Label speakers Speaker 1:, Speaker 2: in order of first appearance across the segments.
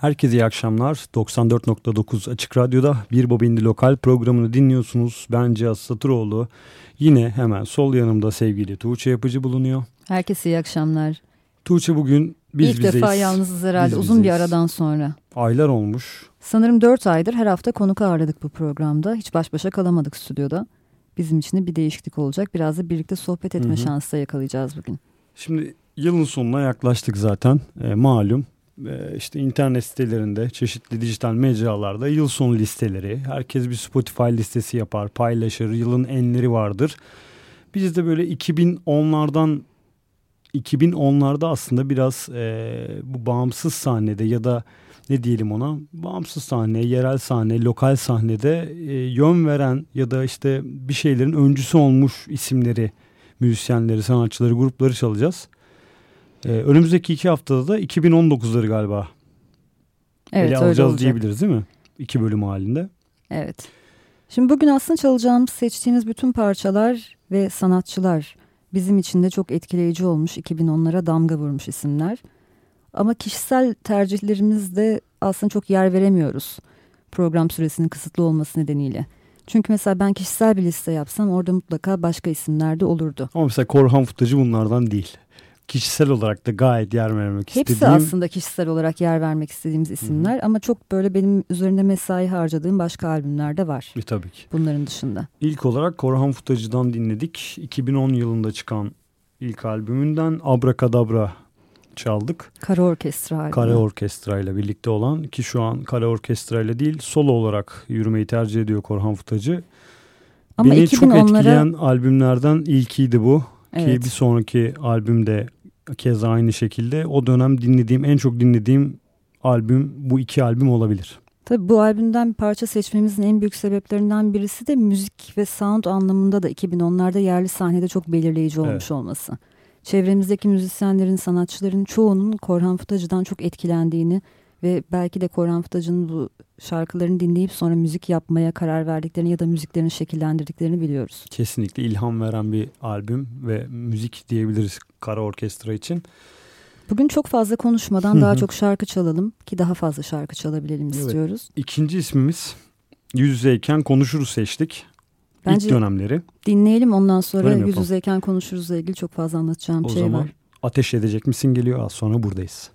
Speaker 1: Herkese iyi akşamlar. 94.9 Açık Radyo'da Bir Bobindi Lokal programını dinliyorsunuz. Ben Cihaz Satıroğlu. Yine hemen sol yanımda sevgili Tuğçe Yapıcı bulunuyor.
Speaker 2: Herkese iyi akşamlar.
Speaker 1: Tuğçe bugün biz
Speaker 2: İlk
Speaker 1: bizeyiz.
Speaker 2: defa yalnızız herhalde
Speaker 1: biz
Speaker 2: uzun
Speaker 1: bizeyiz.
Speaker 2: bir aradan sonra.
Speaker 1: Aylar olmuş.
Speaker 2: Sanırım dört aydır her hafta konuk ağırladık bu programda. Hiç baş başa kalamadık stüdyoda. Bizim için de bir değişiklik olacak. Biraz da birlikte sohbet etme hı hı. şansı da yakalayacağız bugün.
Speaker 1: Şimdi yılın sonuna yaklaştık zaten e, malum. İşte internet sitelerinde, çeşitli dijital mecralarda yıl sonu listeleri. Herkes bir Spotify listesi yapar, paylaşır. Yılın enleri vardır. Biz de böyle 2010'lardan 2010'larda aslında biraz e, bu bağımsız sahnede ya da ne diyelim ona bağımsız sahne, yerel sahne, lokal sahnede e, yön veren ya da işte bir şeylerin öncüsü olmuş isimleri, müzisyenleri, sanatçıları, grupları çalacağız. E, önümüzdeki iki haftada da 2019'ları galiba evet, ele alacağız olacak. diyebiliriz değil mi? İki bölüm halinde.
Speaker 2: Evet. Şimdi bugün aslında çalacağımız, seçtiğimiz bütün parçalar ve sanatçılar bizim için de çok etkileyici olmuş, 2010'lara damga vurmuş isimler. Ama kişisel tercihlerimizde aslında çok yer veremiyoruz program süresinin kısıtlı olması nedeniyle. Çünkü mesela ben kişisel bir liste yapsam orada mutlaka başka isimler de olurdu.
Speaker 1: Ama mesela Korhan Futacı bunlardan değil. Kişisel olarak da gayet yer vermek
Speaker 2: Hepsi
Speaker 1: istediğim...
Speaker 2: Hepsi aslında kişisel olarak yer vermek istediğimiz isimler. Hı-hı. Ama çok böyle benim üzerinde mesai harcadığım başka albümler de var.
Speaker 1: E, tabii ki.
Speaker 2: Bunların dışında.
Speaker 1: İlk olarak Korhan Futacı'dan dinledik. 2010 yılında çıkan ilk albümünden Abrakadabra çaldık.
Speaker 2: Kara Orkestra.
Speaker 1: Kara Orkestra ile birlikte olan ki şu an Kara Orkestra ile değil solo olarak yürümeyi tercih ediyor Korhan Futacı. Ama Beni çok etkileyen albümlerden ilkiydi bu. Evet. Ki bir sonraki albümde keza aynı şekilde o dönem dinlediğim en çok dinlediğim albüm bu iki albüm olabilir.
Speaker 2: Tabii bu albümden bir parça seçmemizin en büyük sebeplerinden birisi de müzik ve sound anlamında da 2010'larda yerli sahnede çok belirleyici olmuş evet. olması çevremizdeki müzisyenlerin, sanatçıların çoğunun Korhan Futacı'dan çok etkilendiğini ve belki de Korhan Futacı'nın bu şarkılarını dinleyip sonra müzik yapmaya karar verdiklerini ya da müziklerini şekillendirdiklerini biliyoruz.
Speaker 1: Kesinlikle ilham veren bir albüm ve müzik diyebiliriz kara orkestra için.
Speaker 2: Bugün çok fazla konuşmadan daha çok şarkı çalalım ki daha fazla şarkı çalabilelim evet. istiyoruz.
Speaker 1: İkinci ismimiz Yüz Yüzeyken Konuşuruz seçtik. Bence İlk dönemleri.
Speaker 2: Dinleyelim ondan sonra yüz yüzeyken konuşuruzla ilgili çok fazla anlatacağım o şey var. O zaman
Speaker 1: ateş edecek misin geliyor az sonra buradayız.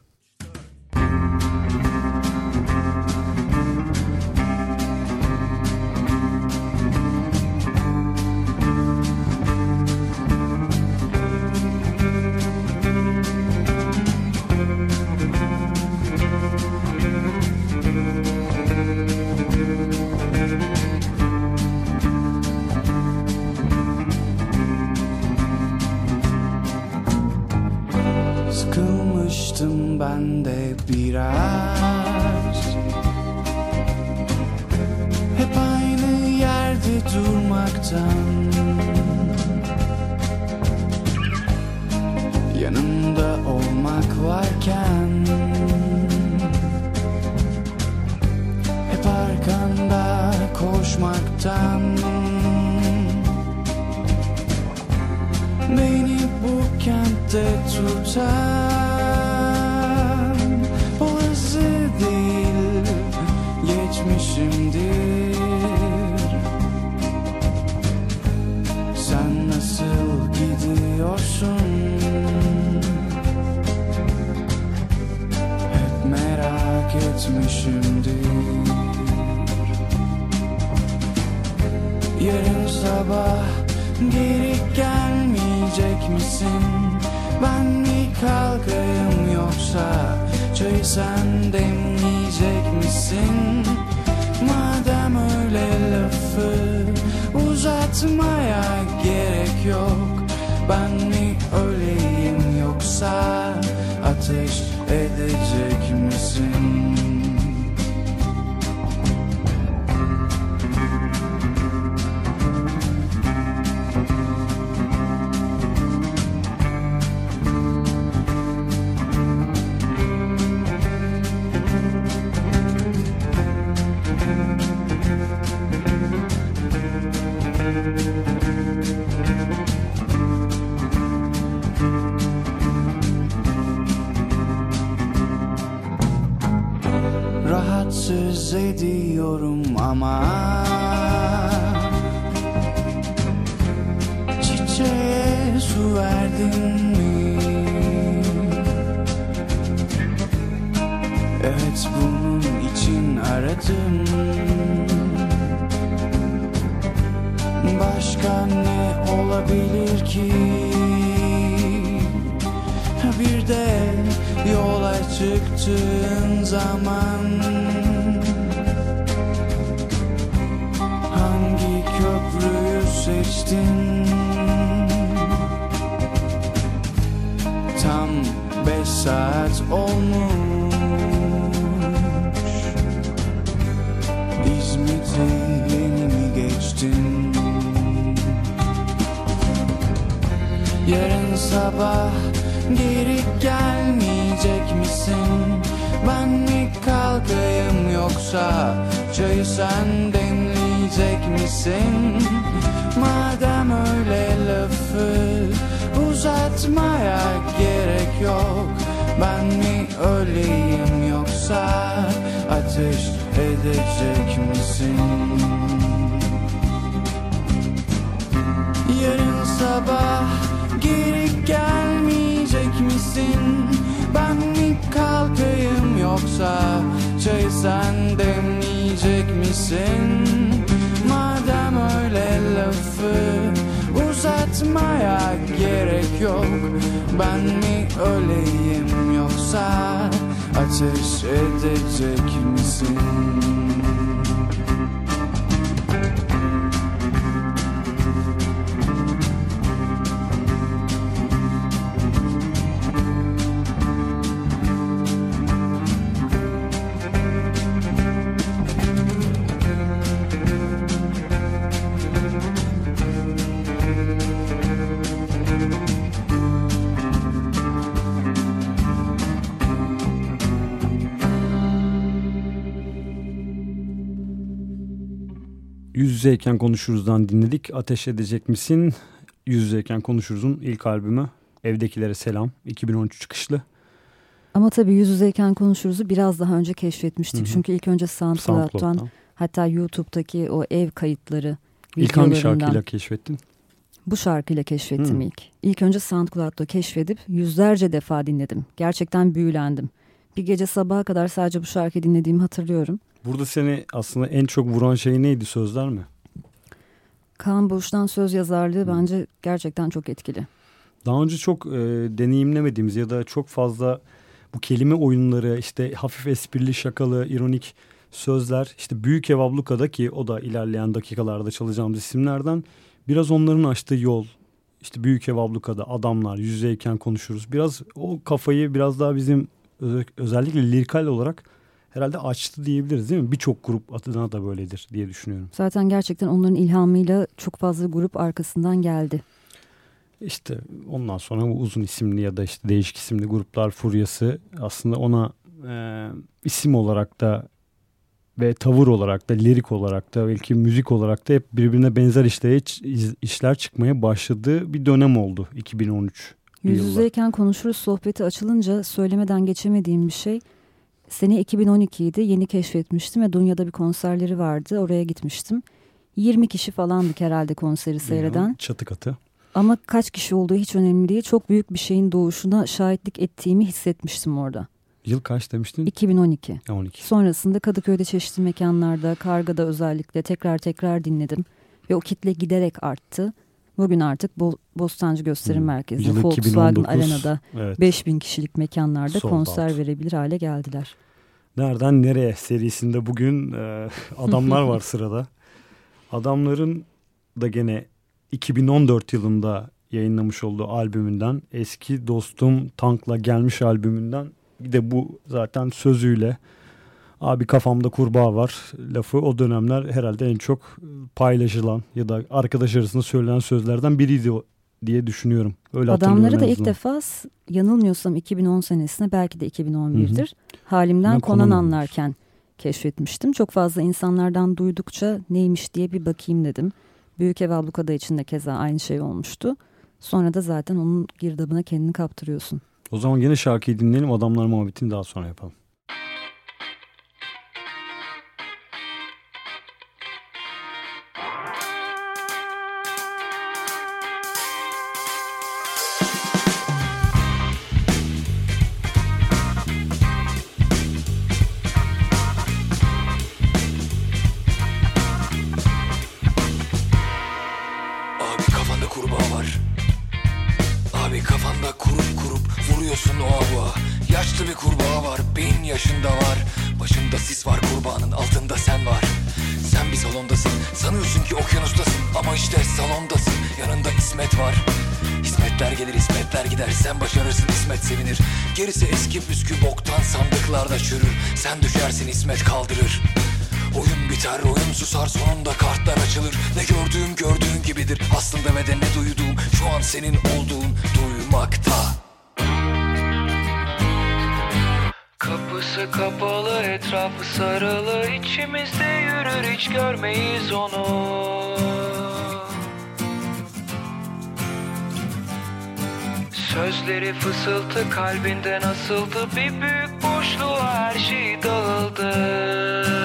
Speaker 3: biraz. Hep aynı yerde durmaktan. Yanımda olmak varken. Hep arkanda koşmaktan. Beni bu kentte tutar. misin? Ben mi kalkayım yoksa çayı sen demleyecek misin? Madem öyle lafı uzatma
Speaker 4: Evet bunun için ara
Speaker 3: aradım. Başka ne olabilir ki? Bir de yola çıktığın zaman seçtin Tam beş saat olmuş İzmit'i yeni mi geçtin Yarın sabah geri gelmeyecek misin? Ben mi kalkayım yoksa çayı sen demleyecek misin? Madem öyle lafı uzatmaya gerek yok Ben mi öleyim yoksa ateş edecek misin? Yarın sabah geri gelmeyecek misin? Ben mi kalkayım yoksa çayı sen demleyecek misin? Madem öyle lafı uzatmaya gerek yok Ben mi öleyim yoksa ateş edecek misin?
Speaker 1: Yüz yüzeyken konuşuruzdan dinledik. Ateş edecek misin? Yüz yüzeyken konuşuruzun ilk albümü. Evdekilere selam. 2013 çıkışlı.
Speaker 2: Ama tabii yüz yüzeyken konuşuruzu biraz daha önce keşfetmiştik. Hı hı. Çünkü ilk önce SoundCloud'dan, hatta YouTube'daki o ev kayıtları
Speaker 1: İlk hangi şarkıyla keşfettin?
Speaker 2: Bu şarkıyla keşfettim hmm. ilk. İlk önce SoundCloud'da keşfedip yüzlerce defa dinledim. Gerçekten büyülendim. Bir gece sabaha kadar sadece bu şarkıyı dinlediğimi hatırlıyorum.
Speaker 1: Burada seni aslında en çok vuran şey neydi sözler mi?
Speaker 2: Kaan Boş'tan söz yazarlığı hmm. bence gerçekten çok etkili.
Speaker 1: Daha önce çok e, deneyimlemediğimiz ya da çok fazla bu kelime oyunları işte hafif esprili şakalı ironik sözler işte Büyük Ev Abluka'da ki o da ilerleyen dakikalarda çalacağımız isimlerden biraz onların açtığı yol işte Büyük Ev Abluka'da adamlar yüzeyken konuşuruz biraz o kafayı biraz daha bizim özellikle lirikal olarak herhalde açtı diyebiliriz değil mi? Birçok grup adına da böyledir diye düşünüyorum.
Speaker 2: Zaten gerçekten onların ilhamıyla çok fazla grup arkasından geldi.
Speaker 1: İşte ondan sonra bu uzun isimli ya da işte değişik isimli gruplar furyası aslında ona e, isim olarak da ve tavır olarak da lirik olarak da belki müzik olarak da hep birbirine benzer işlere işler çıkmaya başladığı bir dönem oldu 2013
Speaker 2: Yüz yüzeyken konuşuruz sohbeti açılınca söylemeden geçemediğim bir şey. Sene 2012 idi yeni keşfetmiştim ve Dunya'da bir konserleri vardı oraya gitmiştim. 20 kişi falandık herhalde konseri seyreden.
Speaker 1: Çatı katı.
Speaker 2: Ama kaç kişi olduğu hiç önemli değil. Çok büyük bir şeyin doğuşuna şahitlik ettiğimi hissetmiştim orada.
Speaker 1: Yıl kaç demiştin?
Speaker 2: 2012.
Speaker 1: 12.
Speaker 2: Sonrasında Kadıköy'de çeşitli mekanlarda, Karga'da özellikle tekrar tekrar dinledim. Ve o kitle giderek arttı. Bugün artık Bo Bostancı Gösterim hmm. Merkezi, Yıl Volkswagen 2019, Arena'da evet. 5000 kişilik mekanlarda Sold konser out. verebilir hale geldiler.
Speaker 1: Nereden nereye serisinde bugün e, adamlar var sırada. Adamların da gene 2014 yılında yayınlamış olduğu albümünden eski dostum Tank'la gelmiş albümünden bir de bu zaten sözüyle abi kafamda kurbağa var lafı o dönemler herhalde en çok paylaşılan ya da arkadaş arasında söylenen sözlerden biriydi diye düşünüyorum.
Speaker 2: Öyle Adamları da ilk defa yanılmıyorsam 2010 senesinde belki de 2011'dir. Hı hı. Halimden ben konan anlarken keşfetmiştim. Çok fazla insanlardan duydukça neymiş diye bir bakayım dedim. Büyük Ev Ablukada için de keza aynı şey olmuştu. Sonra da zaten onun girdabına kendini kaptırıyorsun.
Speaker 1: O zaman yine şarkıyı dinleyelim. Adamlar muhabbetini daha sonra yapalım.
Speaker 5: Gelir İsmetler gider. Sen başarırsın İsmet sevinir. Gerisi eski püskü boktan sandıklarda çürür. Sen düşersin İsmet kaldırır. Oyun biter oyun susar sonunda kartlar açılır. Ne gördüğüm gördüğün gibidir. Aslında ve de ne duyduğum Şu an senin olduğun duymakta.
Speaker 6: Kapısı kapalı etrafı sarılı. İçimizde yürür hiç görmeyiz onu Sözleri fısıltı kalbinde nasıldı? Bir büyük boşluğa her şey dağıldı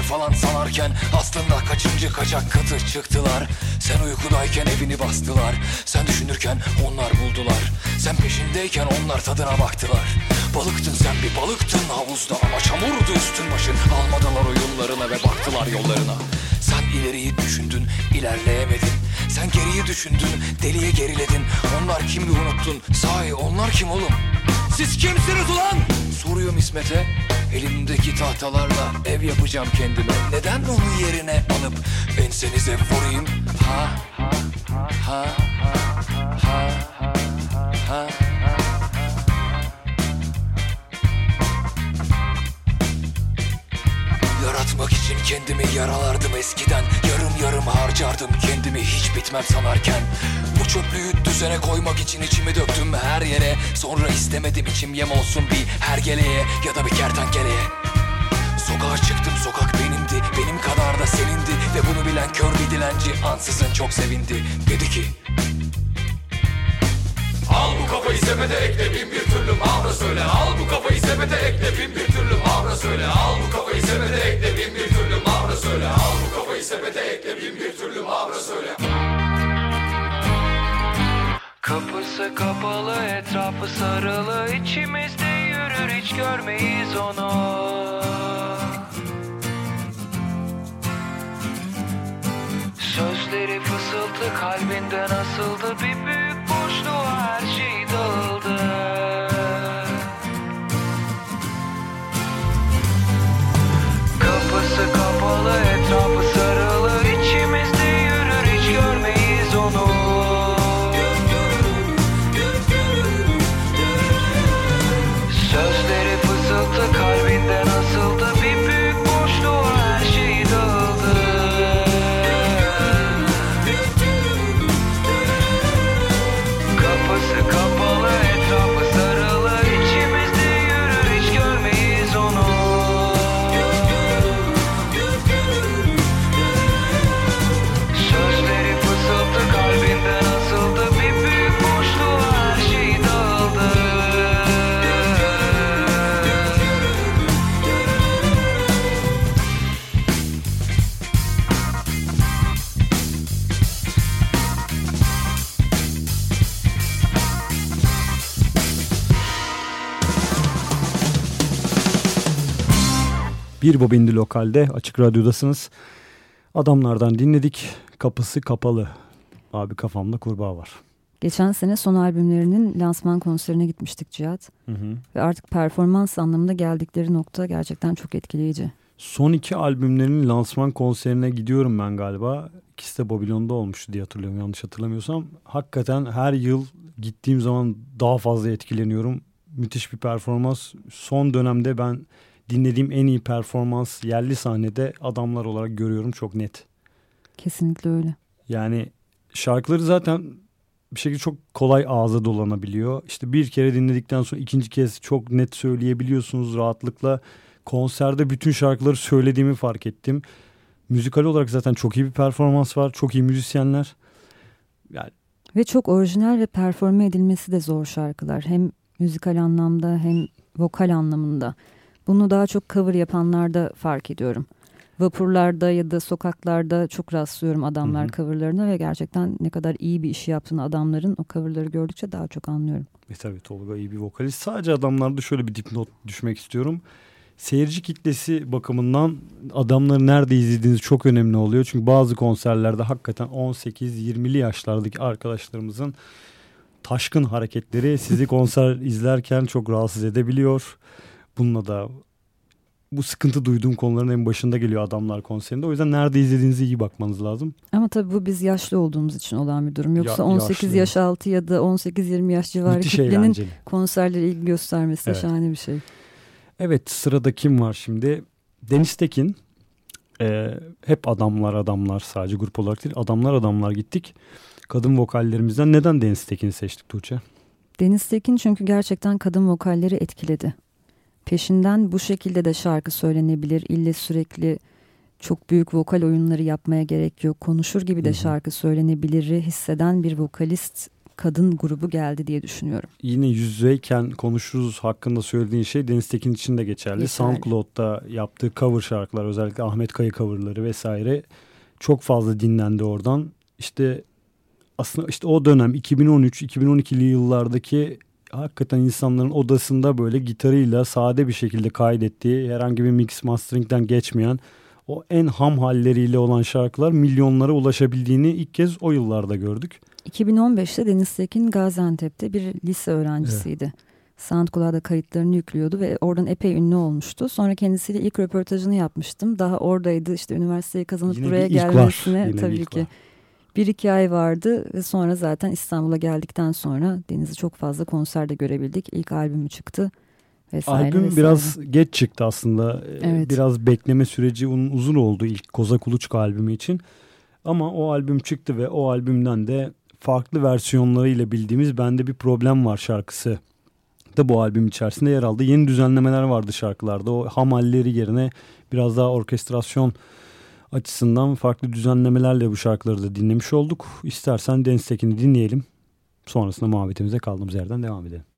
Speaker 5: buradalar falan sanarken Aslında kaçıncı kaçak katı çıktılar. Sen uykudayken evini bastılar. Sen düşünürken onlar buldular. Sen peşindeyken onlar tadına baktılar. Balıktın sen bir balıktın havuzda Ama çamurdu üstün başın. Almadılar oyunlarına ve baktılar yollarına. Sen ileriyi düşündün ilerleyemedin Sen geriyi düşündün deliye geriledin. Onlar kimdi unuttun? Sahi onlar kim oğlum? Siz kimsiniz ulan? Soruyorum İsmet'e. Elimdeki tahtalarla ev yapacağım kendime. Neden onun yerine alıp ensenize vurayım? Ha ha ha ha ha ha Yaratmak için kendimi yaralardım eskiden. Yarım yarım harcardım kendimi hiç bitmem sanarken. Bu çöplüğü düzene koymak için içimi döktüm her yere. Sonra istemedim içim yem olsun bir hergeleye ya da bir kertenkeleye. Sokağa çıktım sokak benimdi benim kadar da senindi. Ve bunu bilen kör bir dilenci ansızın çok sevindi. Dedi ki
Speaker 7: kafayı sepete ekle bin bir türlü mavra söyle. Al bu kafayı sepete ekle bin bir türlü mavra söyle. Al bu kafayı sepete ekle bin bir türlü mavra söyle. Al bu kafayı sepete ekle bin bir türlü mavra söyle.
Speaker 6: Kapısı kapalı etrafı sarılı. İçimizde yürür hiç görmeyiz onu. Sözleri fısıltı kalbinde nasıldı? Bir büyük boşluğa her şey dağıldı Kapısı Bir
Speaker 1: Bobindi Lokal'de Açık Radyo'dasınız. Adamlardan dinledik. Kapısı kapalı. Abi kafamda kurbağa var.
Speaker 2: Geçen sene son albümlerinin lansman konserine gitmiştik Cihat.
Speaker 1: Hı hı.
Speaker 2: Ve artık performans anlamında geldikleri nokta gerçekten çok etkileyici.
Speaker 1: Son iki albümlerinin lansman konserine gidiyorum ben galiba. İkisi de Babilon'da olmuştu diye hatırlıyorum yanlış hatırlamıyorsam. Hakikaten her yıl gittiğim zaman daha fazla etkileniyorum. Müthiş bir performans. Son dönemde ben dinlediğim en iyi performans yerli sahnede adamlar olarak görüyorum çok net.
Speaker 2: Kesinlikle öyle.
Speaker 1: Yani şarkıları zaten bir şekilde çok kolay ağza dolanabiliyor. İşte bir kere dinledikten sonra ikinci kez çok net söyleyebiliyorsunuz rahatlıkla. Konserde bütün şarkıları söylediğimi fark ettim. Müzikal olarak zaten çok iyi bir performans var. Çok iyi müzisyenler.
Speaker 2: Yani ve çok orijinal ve performe edilmesi de zor şarkılar. Hem müzikal anlamda hem vokal anlamında. Bunu daha çok cover yapanlarda fark ediyorum. Vapurlarda ya da sokaklarda çok rastlıyorum adamlar hı hı. coverlarına ve gerçekten ne kadar iyi bir iş yaptığını adamların o coverları gördükçe daha çok anlıyorum.
Speaker 1: E tabii Tolga iyi bir vokalist. Sadece adamlarda şöyle bir dipnot düşmek istiyorum. Seyirci kitlesi bakımından adamları nerede izlediğiniz çok önemli oluyor. Çünkü bazı konserlerde hakikaten 18-20'li yaşlardaki arkadaşlarımızın taşkın hareketleri sizi konser izlerken çok rahatsız edebiliyor. Bununla da bu sıkıntı duyduğum konuların en başında geliyor adamlar konserinde. O yüzden nerede izlediğinize iyi bakmanız lazım.
Speaker 2: Ama tabii bu biz yaşlı olduğumuz için olan bir durum. Yoksa ya, 18 yaşlı. yaş altı ya da 18-20 yaş civarı Müthiş kitlenin eğlenceli. konserlere ilgi göstermesi evet. şahane bir şey.
Speaker 1: Evet sırada kim var şimdi? Deniz Tekin. Ee, hep adamlar adamlar sadece grup olarak değil adamlar adamlar gittik. Kadın vokallerimizden neden Deniz Tekin'i seçtik Tuğçe?
Speaker 2: Deniz Tekin çünkü gerçekten kadın vokalleri etkiledi. Peşinden bu şekilde de şarkı söylenebilir. İlle sürekli çok büyük vokal oyunları yapmaya gerek yok. Konuşur gibi de şarkı söylenebilir hisseden bir vokalist kadın grubu geldi diye düşünüyorum.
Speaker 1: Yine yüzeyken konuşuruz hakkında söylediğin şey Deniz Tekin için de geçerli. geçerli. SoundCloud'da yaptığı cover şarkılar özellikle Ahmet Kayı coverları vesaire çok fazla dinlendi oradan. İşte aslında işte o dönem 2013-2012'li yıllardaki hakikaten insanların odasında böyle gitarıyla sade bir şekilde kaydettiği herhangi bir mix mastering'den geçmeyen o en ham halleriyle olan şarkılar milyonlara ulaşabildiğini ilk kez o yıllarda gördük.
Speaker 2: 2015'te Deniz Tekin Gaziantep'te bir lise öğrencisiydi. Evet. SoundCloud'a kayıtlarını yüklüyordu ve oradan epey ünlü olmuştu. Sonra kendisiyle ilk röportajını yapmıştım. Daha oradaydı işte üniversiteyi kazanıp Yine buraya gelmesine tabii ki. Var. Bir iki ay vardı ve sonra zaten İstanbul'a geldikten sonra Deniz'i çok fazla konserde görebildik. İlk albümü çıktı. Vesaire,
Speaker 1: Albüm
Speaker 2: vesaire.
Speaker 1: biraz geç çıktı aslında. Ee, evet. Biraz bekleme süreci uzun oldu ilk Koza Kuluçka albümü için. Ama o albüm çıktı ve o albümden de farklı versiyonlarıyla bildiğimiz Bende Bir Problem Var şarkısı da bu albüm içerisinde yer aldı. Yeni düzenlemeler vardı şarkılarda. O ham halleri yerine biraz daha orkestrasyon açısından farklı düzenlemelerle bu şarkıları da dinlemiş olduk. İstersen Deniz Tekin'i dinleyelim. Sonrasında muhabbetimize kaldığımız yerden devam edelim.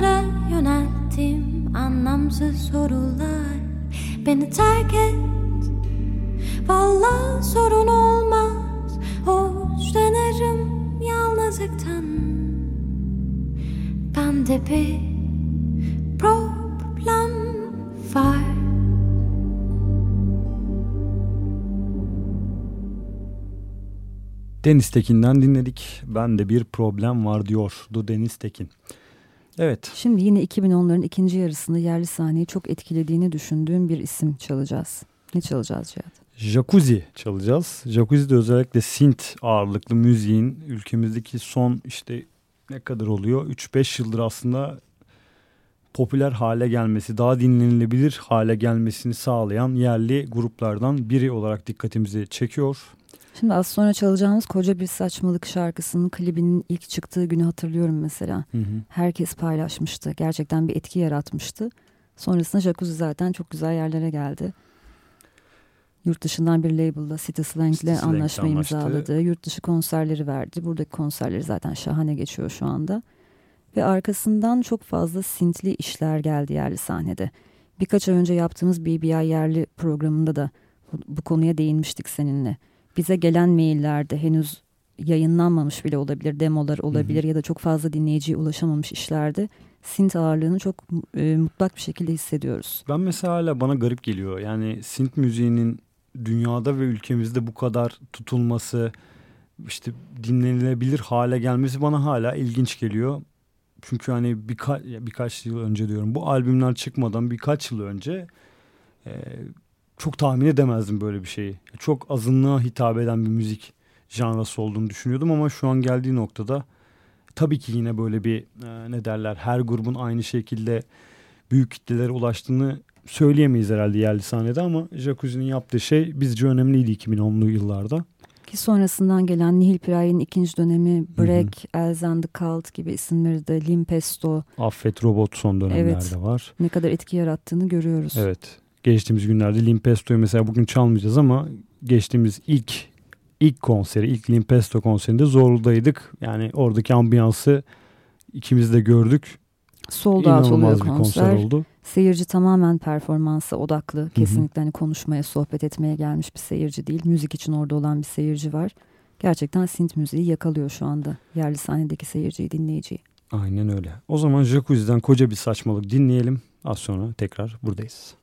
Speaker 8: İnsanlara yönelttiğim anlamsız sorular. Beni terk et. Valla sorun olmaz. Hoşlanırım yalnızlıktan. Bende bir problem var.
Speaker 1: Deniz Tekin'den dinledik. Ben de bir problem var diyordu Deniz Tekin. Evet.
Speaker 2: Şimdi yine 2010'ların ikinci yarısında yerli sahneyi çok etkilediğini düşündüğüm bir isim çalacağız. Ne çalacağız Cihat?
Speaker 1: Jacuzzi çalacağız. Jacuzzi de özellikle synth ağırlıklı müziğin ülkemizdeki son işte ne kadar oluyor? 3-5 yıldır aslında popüler hale gelmesi, daha dinlenilebilir hale gelmesini sağlayan yerli gruplardan biri olarak dikkatimizi çekiyor.
Speaker 2: Şimdi az sonra çalacağımız Koca Bir Saçmalık şarkısının klibinin ilk çıktığı günü hatırlıyorum mesela. Hı hı. Herkes paylaşmıştı. Gerçekten bir etki yaratmıştı. Sonrasında Jacuzzi zaten çok güzel yerlere geldi. Yurt dışından bir label'la City Slang ile anlaşma imzaladı. Yurt dışı konserleri verdi. Buradaki konserleri zaten şahane geçiyor şu anda. Ve arkasından çok fazla sintli işler geldi yerli sahnede. Birkaç ay önce yaptığımız BBI yerli programında da bu konuya değinmiştik seninle bize gelen maillerde henüz yayınlanmamış bile olabilir, demolar olabilir hı hı. ya da çok fazla dinleyiciye ulaşamamış işlerde synth ağırlığını çok e, mutlak bir şekilde hissediyoruz.
Speaker 1: Ben mesela hala bana garip geliyor. Yani synth müziğinin dünyada ve ülkemizde bu kadar tutulması, işte dinlenilebilir hale gelmesi bana hala ilginç geliyor. Çünkü hani birkaç birkaç yıl önce diyorum bu albümler çıkmadan birkaç yıl önce e, çok tahmin edemezdim böyle bir şeyi. Çok azınlığa hitap eden bir müzik janrası olduğunu düşünüyordum ama şu an geldiği noktada tabii ki yine böyle bir e, ne derler her grubun aynı şekilde büyük kitlelere ulaştığını söyleyemeyiz herhalde yerli sahnede ama Jacuzzi'nin yaptığı şey bizce önemliydi 2010'lu yıllarda.
Speaker 2: Ki sonrasından gelen Nihil Piray'ın ikinci dönemi Break, Els and the Cult gibi isimleri de Limpesto.
Speaker 1: Affet Robot son dönemlerde
Speaker 2: evet,
Speaker 1: var.
Speaker 2: Ne kadar etki yarattığını görüyoruz.
Speaker 1: Evet geçtiğimiz günlerde Limpesto'yu mesela bugün çalmayacağız ama geçtiğimiz ilk ilk konseri, ilk Limpesto konserinde Zorlu'daydık. Yani oradaki ambiyansı ikimiz de gördük.
Speaker 2: Sold out oluyor konser. konser oldu. Seyirci tamamen performansa odaklı. Kesinlikle hani konuşmaya, sohbet etmeye gelmiş bir seyirci değil. Müzik için orada olan bir seyirci var. Gerçekten synth müziği yakalıyor şu anda. Yerli sahnedeki seyirciyi, dinleyiciyi.
Speaker 1: Aynen öyle. O zaman Jacuzzi'den koca bir saçmalık dinleyelim. Az sonra tekrar buradayız.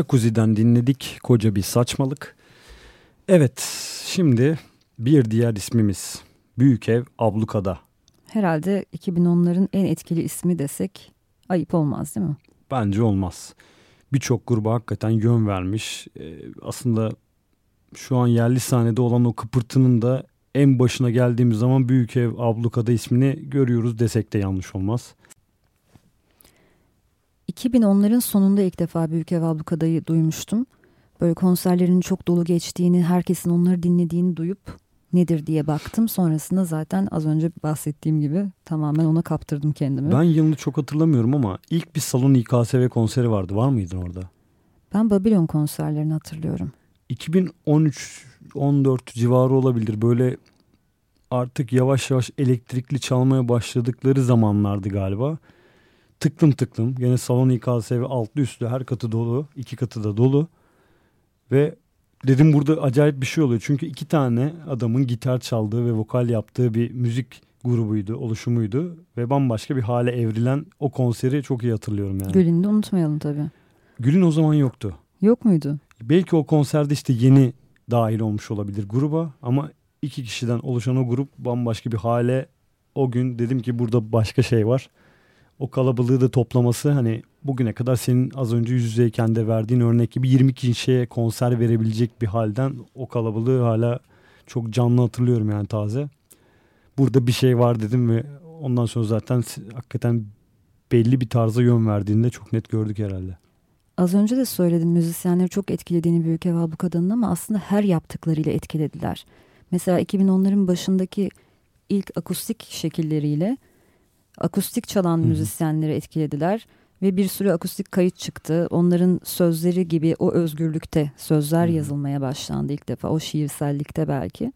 Speaker 1: Jacuzzi'den dinledik koca bir saçmalık. Evet şimdi bir diğer ismimiz Büyük Ev Ablukada.
Speaker 2: Herhalde 2010'ların en etkili ismi desek ayıp olmaz değil mi?
Speaker 1: Bence olmaz. Birçok gruba hakikaten yön vermiş. Ee, aslında şu an yerli sahnede olan o kıpırtının da en başına geldiğimiz zaman Büyük Ev Ablukada ismini görüyoruz desek de yanlış olmaz.
Speaker 2: 2010'ların sonunda ilk defa Büyük Ev Ablukada'yı duymuştum. Böyle konserlerin çok dolu geçtiğini, herkesin onları dinlediğini duyup nedir diye baktım. Sonrasında zaten az önce bahsettiğim gibi tamamen ona kaptırdım kendimi.
Speaker 1: Ben yılını çok hatırlamıyorum ama ilk bir salon İKSV konseri vardı. Var mıydın orada?
Speaker 2: Ben Babylon konserlerini hatırlıyorum.
Speaker 1: 2013-14 civarı olabilir. Böyle artık yavaş yavaş elektrikli çalmaya başladıkları zamanlardı galiba. Tıklım tıklım. Gene salon İKSV altlı üstlü her katı dolu. iki katı da dolu. Ve dedim burada acayip bir şey oluyor. Çünkü iki tane adamın gitar çaldığı ve vokal yaptığı bir müzik grubuydu, oluşumuydu. Ve bambaşka bir hale evrilen o konseri çok iyi hatırlıyorum yani.
Speaker 2: Gül'ünü de unutmayalım tabii.
Speaker 1: Gül'ün o zaman yoktu.
Speaker 2: Yok muydu?
Speaker 1: Belki o konserde işte yeni dahil olmuş olabilir gruba ama iki kişiden oluşan o grup bambaşka bir hale o gün dedim ki burada başka şey var. O kalabalığı da toplaması hani bugüne kadar senin az önce yüz yüzeyken de verdiğin örnek gibi 20 kişiye konser verebilecek bir halden o kalabalığı hala çok canlı hatırlıyorum yani taze. Burada bir şey var dedim ve ondan sonra zaten hakikaten belli bir tarza yön verdiğinde çok net gördük herhalde.
Speaker 2: Az önce de söyledim müzisyenleri çok etkilediğini Büyük Ev bu kadının ama aslında her yaptıklarıyla etkilediler. Mesela 2010'ların başındaki ilk akustik şekilleriyle akustik çalan Hı-hı. müzisyenleri etkilediler ve bir sürü akustik kayıt çıktı. Onların sözleri gibi o özgürlükte sözler Hı-hı. yazılmaya başlandı ilk defa o şiirsellikte belki.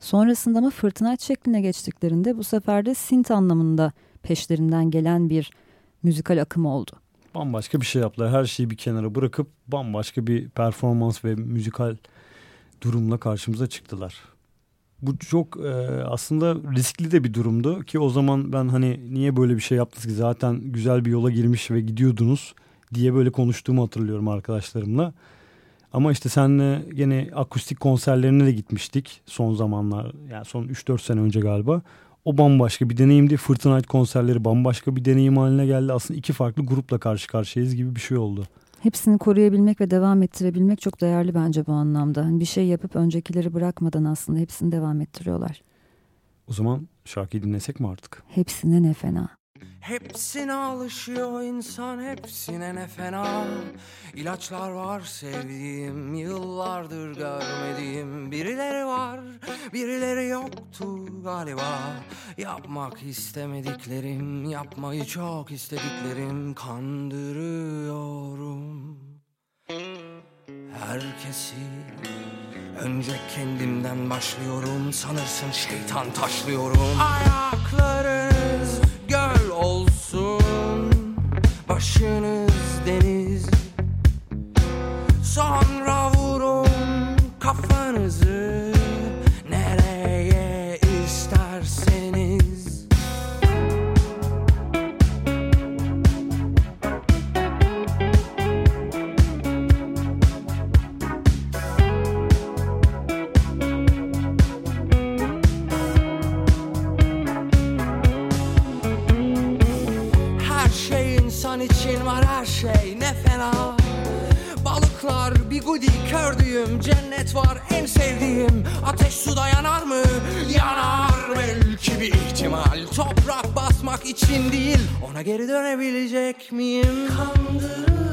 Speaker 2: Sonrasında ama fırtına şekline geçtiklerinde bu sefer de synth anlamında peşlerinden gelen bir müzikal akım oldu.
Speaker 1: Bambaşka bir şey yaptılar. Her şeyi bir kenara bırakıp bambaşka bir performans ve müzikal durumla karşımıza çıktılar. Bu çok e, aslında riskli de bir durumdu ki o zaman ben hani niye böyle bir şey yaptınız ki zaten güzel bir yola girmiş ve gidiyordunuz diye böyle konuştuğumu hatırlıyorum arkadaşlarımla. Ama işte senle gene akustik konserlerine de gitmiştik son zamanlar yani son 3-4 sene önce galiba. O bambaşka bir deneyimdi. Fırtına konserleri bambaşka bir deneyim haline geldi. Aslında iki farklı grupla karşı karşıyayız gibi bir şey oldu.
Speaker 2: Hepsini koruyabilmek ve devam ettirebilmek çok değerli bence bu anlamda. Hani bir şey yapıp öncekileri bırakmadan aslında hepsini devam ettiriyorlar.
Speaker 1: O zaman şarkıyı dinlesek mi artık?
Speaker 2: Hepsine ne fena.
Speaker 4: Hepsine alışıyor insan hepsine ne fena. İlaçlar var sevdiğim yıllardır görmediğim. Birileri var birileri yoktu galiba. Yapmak istemediklerim yapmayı çok istediklerim. Kandırıyorum. Herkesi Önce kendimden başlıyorum. Sanırsın şeytan taşlıyorum. Ayaklarınız göl olsun. Başınız deniz. Sonra Bigudi, kördüğüm cennet var en sevdiğim Ateş suda yanar mı? Yanar belki bir ihtimal Toprak basmak için değil ona geri dönebilecek miyim? Kandırıyorum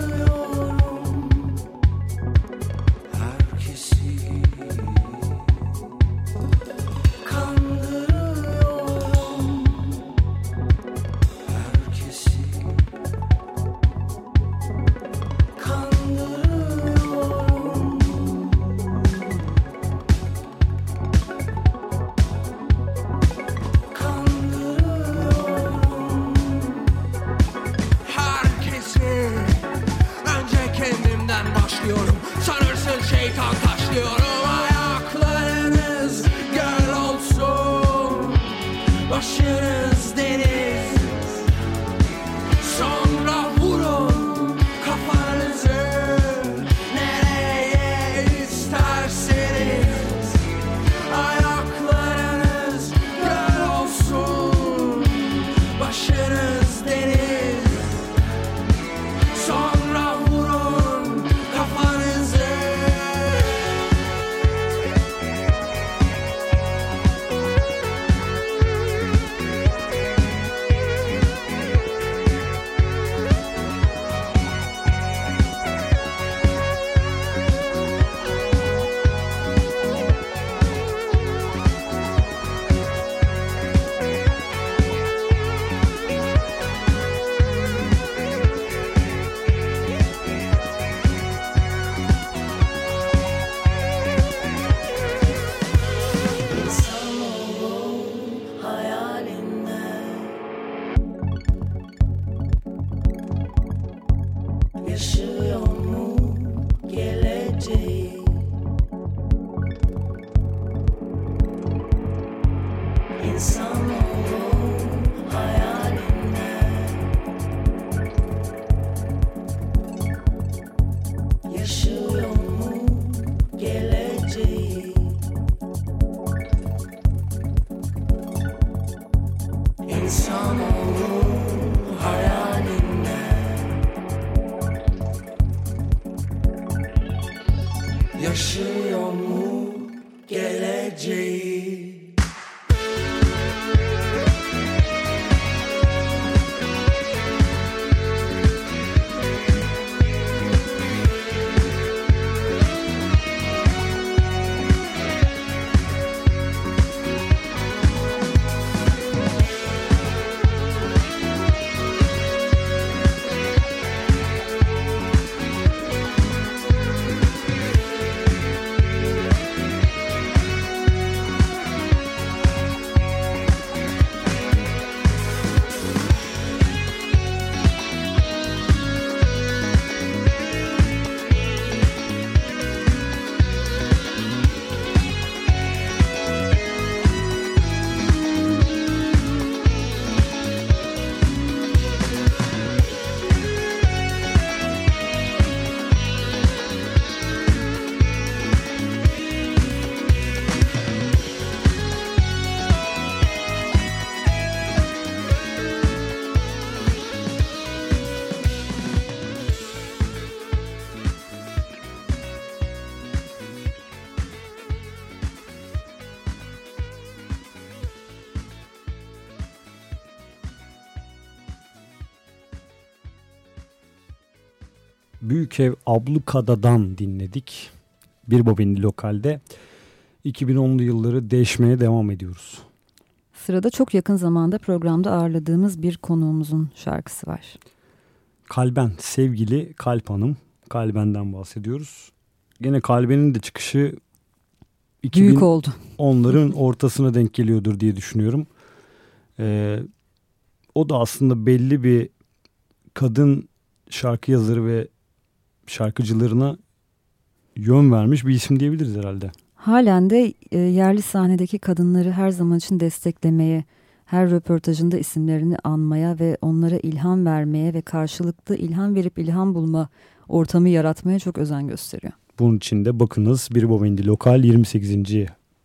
Speaker 1: Büyük Ev Ablukada'dan dinledik. Bir bobinli lokalde 2010'lu yılları değişmeye devam ediyoruz.
Speaker 2: Sırada çok yakın zamanda programda ağırladığımız bir konuğumuzun şarkısı var.
Speaker 1: Kalben, sevgili Kalp Hanım. Kalben'den bahsediyoruz. Gene Kalben'in de çıkışı
Speaker 2: Büyük oldu.
Speaker 1: onların ortasına denk geliyordur diye düşünüyorum. Ee, o da aslında belli bir kadın şarkı yazarı ve şarkıcılarına yön vermiş bir isim diyebiliriz herhalde.
Speaker 2: Halen de e, yerli sahnedeki kadınları her zaman için desteklemeye, her röportajında isimlerini anmaya ve onlara ilham vermeye ve karşılıklı ilham verip ilham bulma ortamı yaratmaya çok özen gösteriyor.
Speaker 1: Bunun için de bakınız Bir Bobendi Lokal 28.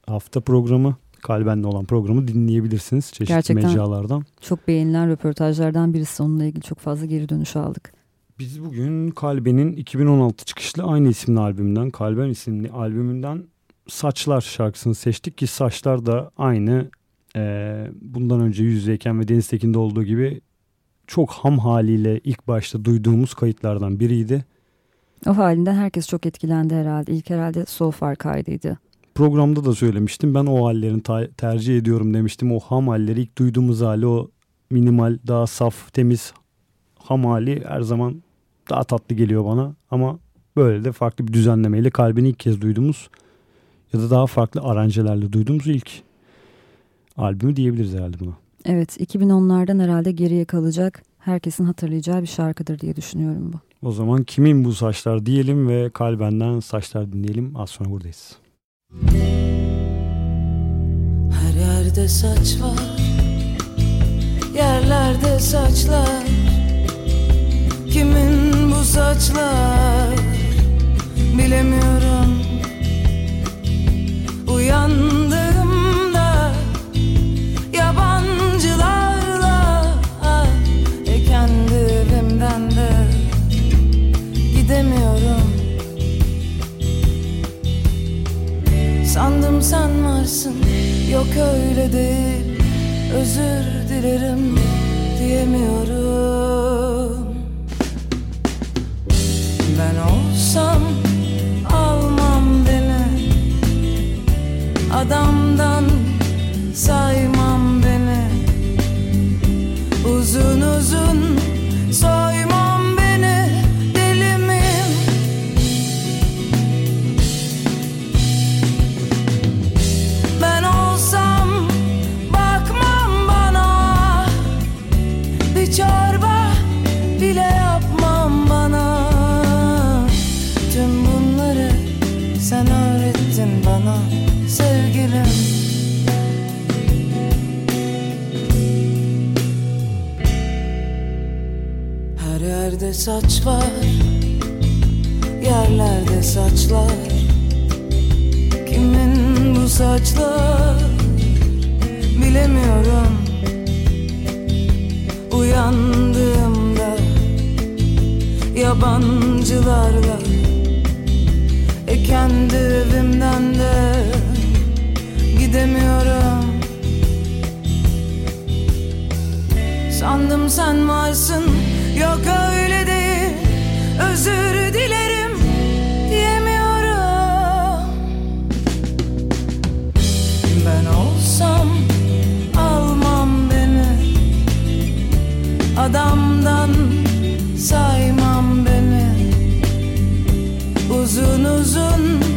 Speaker 1: hafta programı. Kalben'le olan programı dinleyebilirsiniz çeşitli
Speaker 2: Gerçekten.
Speaker 1: mecralardan.
Speaker 2: Çok beğenilen röportajlardan birisi onunla ilgili çok fazla geri dönüş aldık.
Speaker 1: Biz bugün Kalben'in 2016 çıkışlı aynı isimli albümünden, Kalben isimli albümünden Saçlar şarkısını seçtik ki Saçlar da aynı e, bundan önce yüz yüzeyken ve Deniz Tekin'de olduğu gibi çok ham haliyle ilk başta duyduğumuz kayıtlardan biriydi.
Speaker 2: O halinden herkes çok etkilendi herhalde. İlk herhalde So Far kaydıydı.
Speaker 1: Programda da söylemiştim ben o hallerini tercih ediyorum demiştim. O ham halleri ilk duyduğumuz hali o minimal daha saf temiz ham hali her zaman daha tatlı geliyor bana. Ama böyle de farklı bir düzenlemeyle kalbini ilk kez duyduğumuz ya da daha farklı aranjelerle duyduğumuz ilk albümü diyebiliriz herhalde buna.
Speaker 2: Evet 2010'lardan herhalde geriye kalacak herkesin hatırlayacağı bir şarkıdır diye düşünüyorum bu.
Speaker 1: O zaman kimin bu saçlar diyelim ve kalbenden saçlar dinleyelim. Az sonra buradayız.
Speaker 3: Her yerde saç var Yerlerde saçlar Kimin saçlar Bilemiyorum. Uyandığımda Yabancılarla E kendi evimden de Gidemiyorum. Sandım sen varsın Yok öyle değil. Özür dilerim diyemiyorum Ben olsam almam beni Adamdan saymam bana sevgilim. Her yerde saç var Yerlerde saçlar. Kimin bu saçlar? Bilemiyorum. Uyandığımda Yabancılarla kendi evimden de Gidemiyorum. Sandım sen varsın Yok öyle değil. Özür dilerim Diyemiyorum. Ben olsam Almam beni Adamdan Saymam beni Uzun uzun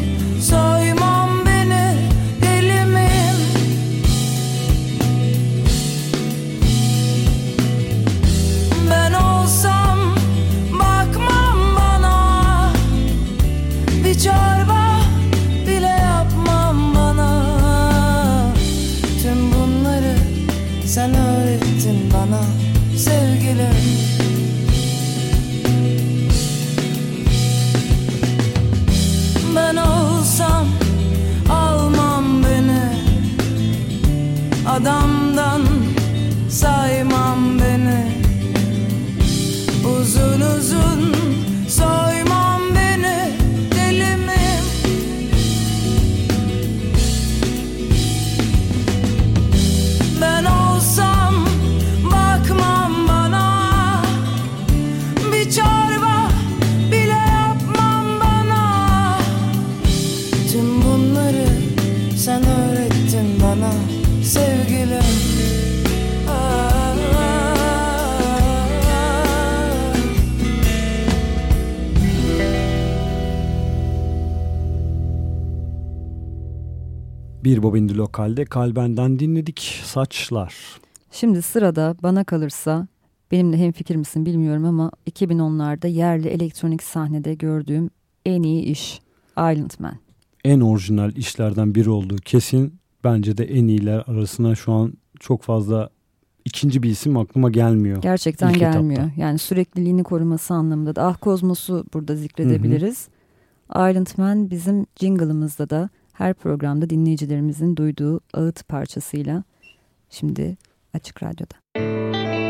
Speaker 3: Bir
Speaker 1: Bobindi Lokal'de Kalben'den dinledik Saçlar.
Speaker 2: Şimdi sırada bana kalırsa benimle hemfikir misin bilmiyorum ama 2010'larda yerli elektronik sahnede gördüğüm en iyi iş Island Man.
Speaker 1: En orijinal işlerden biri olduğu kesin. Bence de en iyiler arasına şu an çok fazla ikinci bir isim aklıma gelmiyor.
Speaker 2: Gerçekten
Speaker 1: İlk
Speaker 2: gelmiyor.
Speaker 1: etapta.
Speaker 2: Yani sürekliliğini koruması anlamında da Ah Kozmos'u burada zikredebiliriz. Island Man bizim jingle'ımızda da her programda dinleyicilerimizin duyduğu ağıt parçasıyla şimdi Açık Radyo'da.
Speaker 8: Thank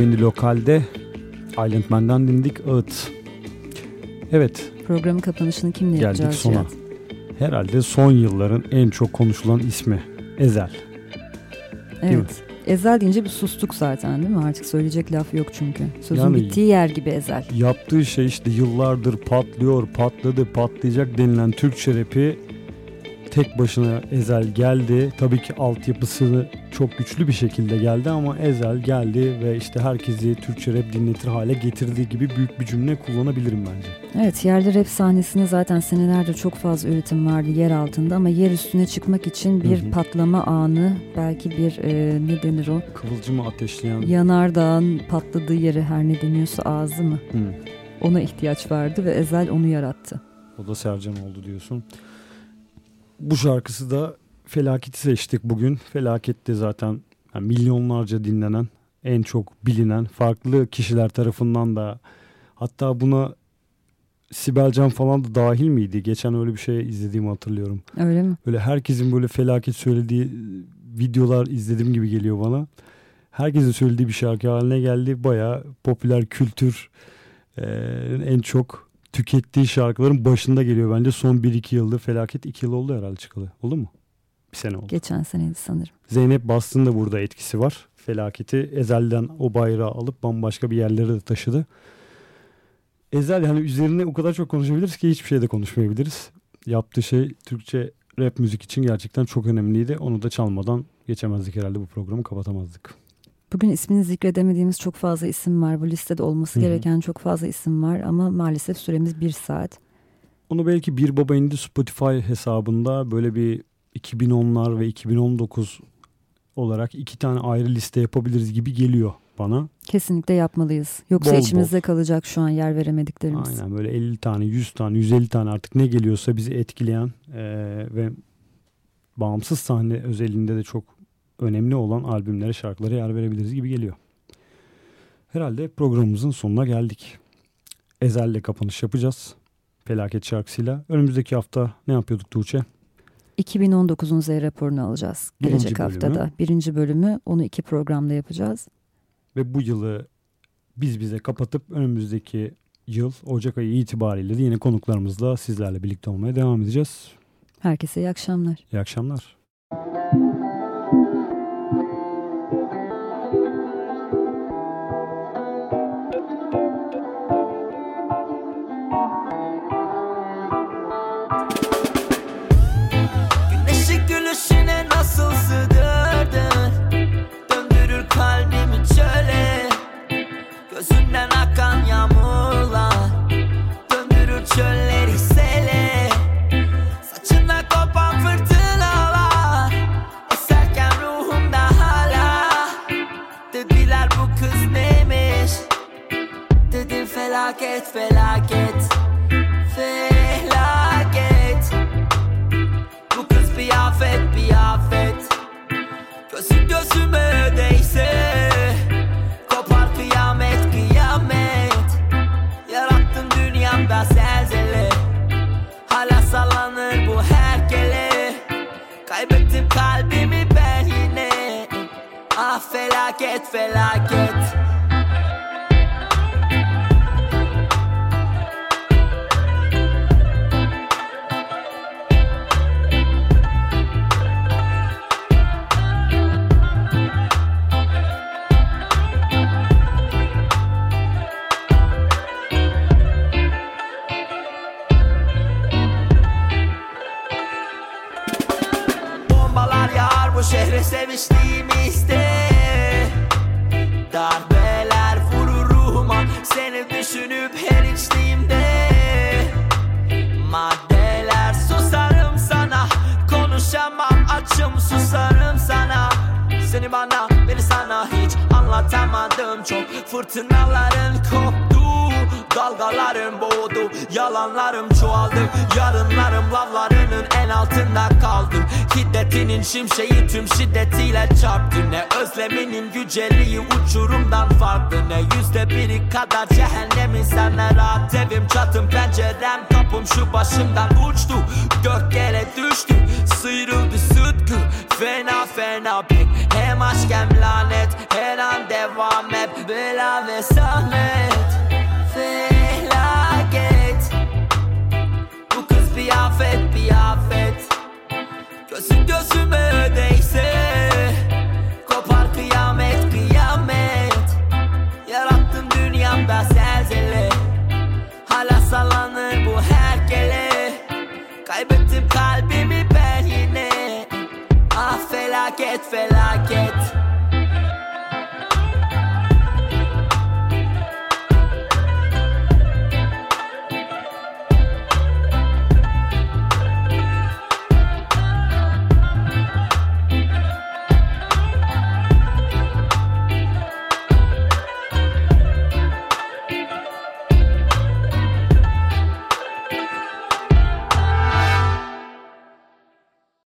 Speaker 1: Bobindi Lokal'de Island Man'dan dindik Ağıt. Evet.
Speaker 2: Programın kapanışını kimle
Speaker 1: geldik
Speaker 2: yapacağız?
Speaker 1: sona.
Speaker 2: Cihat?
Speaker 1: Herhalde son yılların en çok konuşulan ismi Ezel. Değil mi?
Speaker 2: Evet. Ezel deyince bir sustuk zaten değil mi? Artık söyleyecek laf yok çünkü. Sözün
Speaker 1: Yani-
Speaker 2: bittiği yer gibi Ezel.
Speaker 1: Yaptığı şey işte yıllardır patlıyor, patladı, patlayacak denilen Türkçe rapi tek başına Ezel geldi. Tabii ki altyapısı çok güçlü bir şekilde geldi ama Ezel geldi ve işte herkesi Türkçe rap dinletir hale getirdiği gibi büyük bir cümle kullanabilirim bence.
Speaker 2: Evet yerli rap sahnesinde zaten senelerdir çok fazla üretim vardı yer altında ama yer üstüne çıkmak için bir
Speaker 1: Hı hı.
Speaker 2: patlama anı belki bir e, ne denir o
Speaker 1: Kıvılcımı ateşleyen...
Speaker 2: yanardağın patladığı yeri her ne deniyorsa ağzı mı
Speaker 1: Hı.
Speaker 2: ona ihtiyaç vardı ve Ezel onu yarattı.
Speaker 1: O da Sercan oldu diyorsun. Bu şarkısı da Felaket'i seçtik bugün. Felaket de zaten yani milyonlarca dinlenen, en çok bilinen, farklı kişiler tarafından da hatta buna Sibel Can falan da dahil miydi? Geçen öyle bir şey izlediğimi hatırlıyorum.
Speaker 2: Öyle mi?
Speaker 1: Böyle herkesin böyle felaket söylediği videolar izlediğim gibi geliyor bana. Herkesin söylediği bir şarkı haline geldi. Bayağı popüler kültür e, en çok tükettiği şarkıların başında geliyor bence. Son 1-2 yıldır felaket 2 yıl oldu herhalde çıkalı. Oldu mu? Bir sene oldu.
Speaker 2: Geçen seneydi sanırım.
Speaker 1: Zeynep Bastın da burada etkisi var. Felaketi Ezel'den o bayrağı alıp bambaşka bir yerlere de taşıdı. Ezel yani üzerine o kadar çok konuşabiliriz ki hiçbir şeyde konuşmayabiliriz. Yaptığı şey Türkçe rap müzik için gerçekten çok önemliydi. Onu da çalmadan geçemezdik herhalde bu programı kapatamazdık.
Speaker 2: Bugün ismini zikredemediğimiz çok fazla isim var. Bu listede olması gereken çok fazla isim var ama maalesef süremiz bir saat.
Speaker 1: Onu belki Bir Baba indi Spotify hesabında böyle bir 2010'lar ve 2019 olarak iki tane ayrı liste yapabiliriz gibi geliyor bana.
Speaker 2: Kesinlikle yapmalıyız. Yoksa
Speaker 1: Bol bol.
Speaker 2: içimizde kalacak şu an yer veremediklerimiz.
Speaker 1: Aynen böyle 50 tane, 100 tane, 150 tane artık ne geliyorsa bizi etkileyen eee, ve bağımsız sahne özelinde de çok önemli olan albümlere, şarkılara yer verebiliriz gibi geliyor. Herhalde programımızın sonuna geldik. Ezel'le kapanış yapacağız. Felaket şarkısıyla. Önümüzdeki hafta ne yapıyorduk Tuğçe?
Speaker 2: 2019'un Z raporunu alacağız.
Speaker 1: Birinci
Speaker 2: Gelecek
Speaker 1: bölümü.
Speaker 2: haftada. Birinci bölümü onu iki programda yapacağız.
Speaker 1: Ve bu yılı biz bize kapatıp önümüzdeki yıl Ocak ayı itibariyle de yine konuklarımızla sizlerle birlikte olmaya devam edeceğiz.
Speaker 2: Herkese iyi akşamlar.
Speaker 1: İyi akşamlar.
Speaker 9: Güneşi felaket felaket Felaket. Bu kız bir afet bir afet Gözü gözüme değse Kopar kıyamet kıyamet. Yarattın dünyamda zelzele. Hala sallanır bu herkele. Kaybettim kalbimi ben yine. Ah felaket felaket bu şehre seviştiğimizde Darbeler vurur ruhuma Seni düşünüp her içtiğimde. Maddeler susarım sana Konuşamam açım susarım sana. Seni bana beni sana hiç anlatamadım. Çok fırtınaların koptu Dalgalarım boğdu Yalanlarım çoğaldı. Yarınlarım lavlarının en altında kaldı Hiddetinin şimşeği tüm şiddetiyle çarptı. Ne özleminin güceliği uçurumdan farklı Ne yüzde biri kadar cehennemin senle rahat evim. Çatım pencerem kapım şu başımdan uçtu. Göklere düştü Sıyrıldı sıtkı Fena fena pek Hem aşk hem lanet Her an devam hep Bela ve zahmet afet bir afet Gözün gözüme değse Kopar kıyamet kıyamet. Yarattım dünyamda zelzele. Hala sallanır bu herkele. Kaybettim kalbimi ben yine. Ah felaket felaket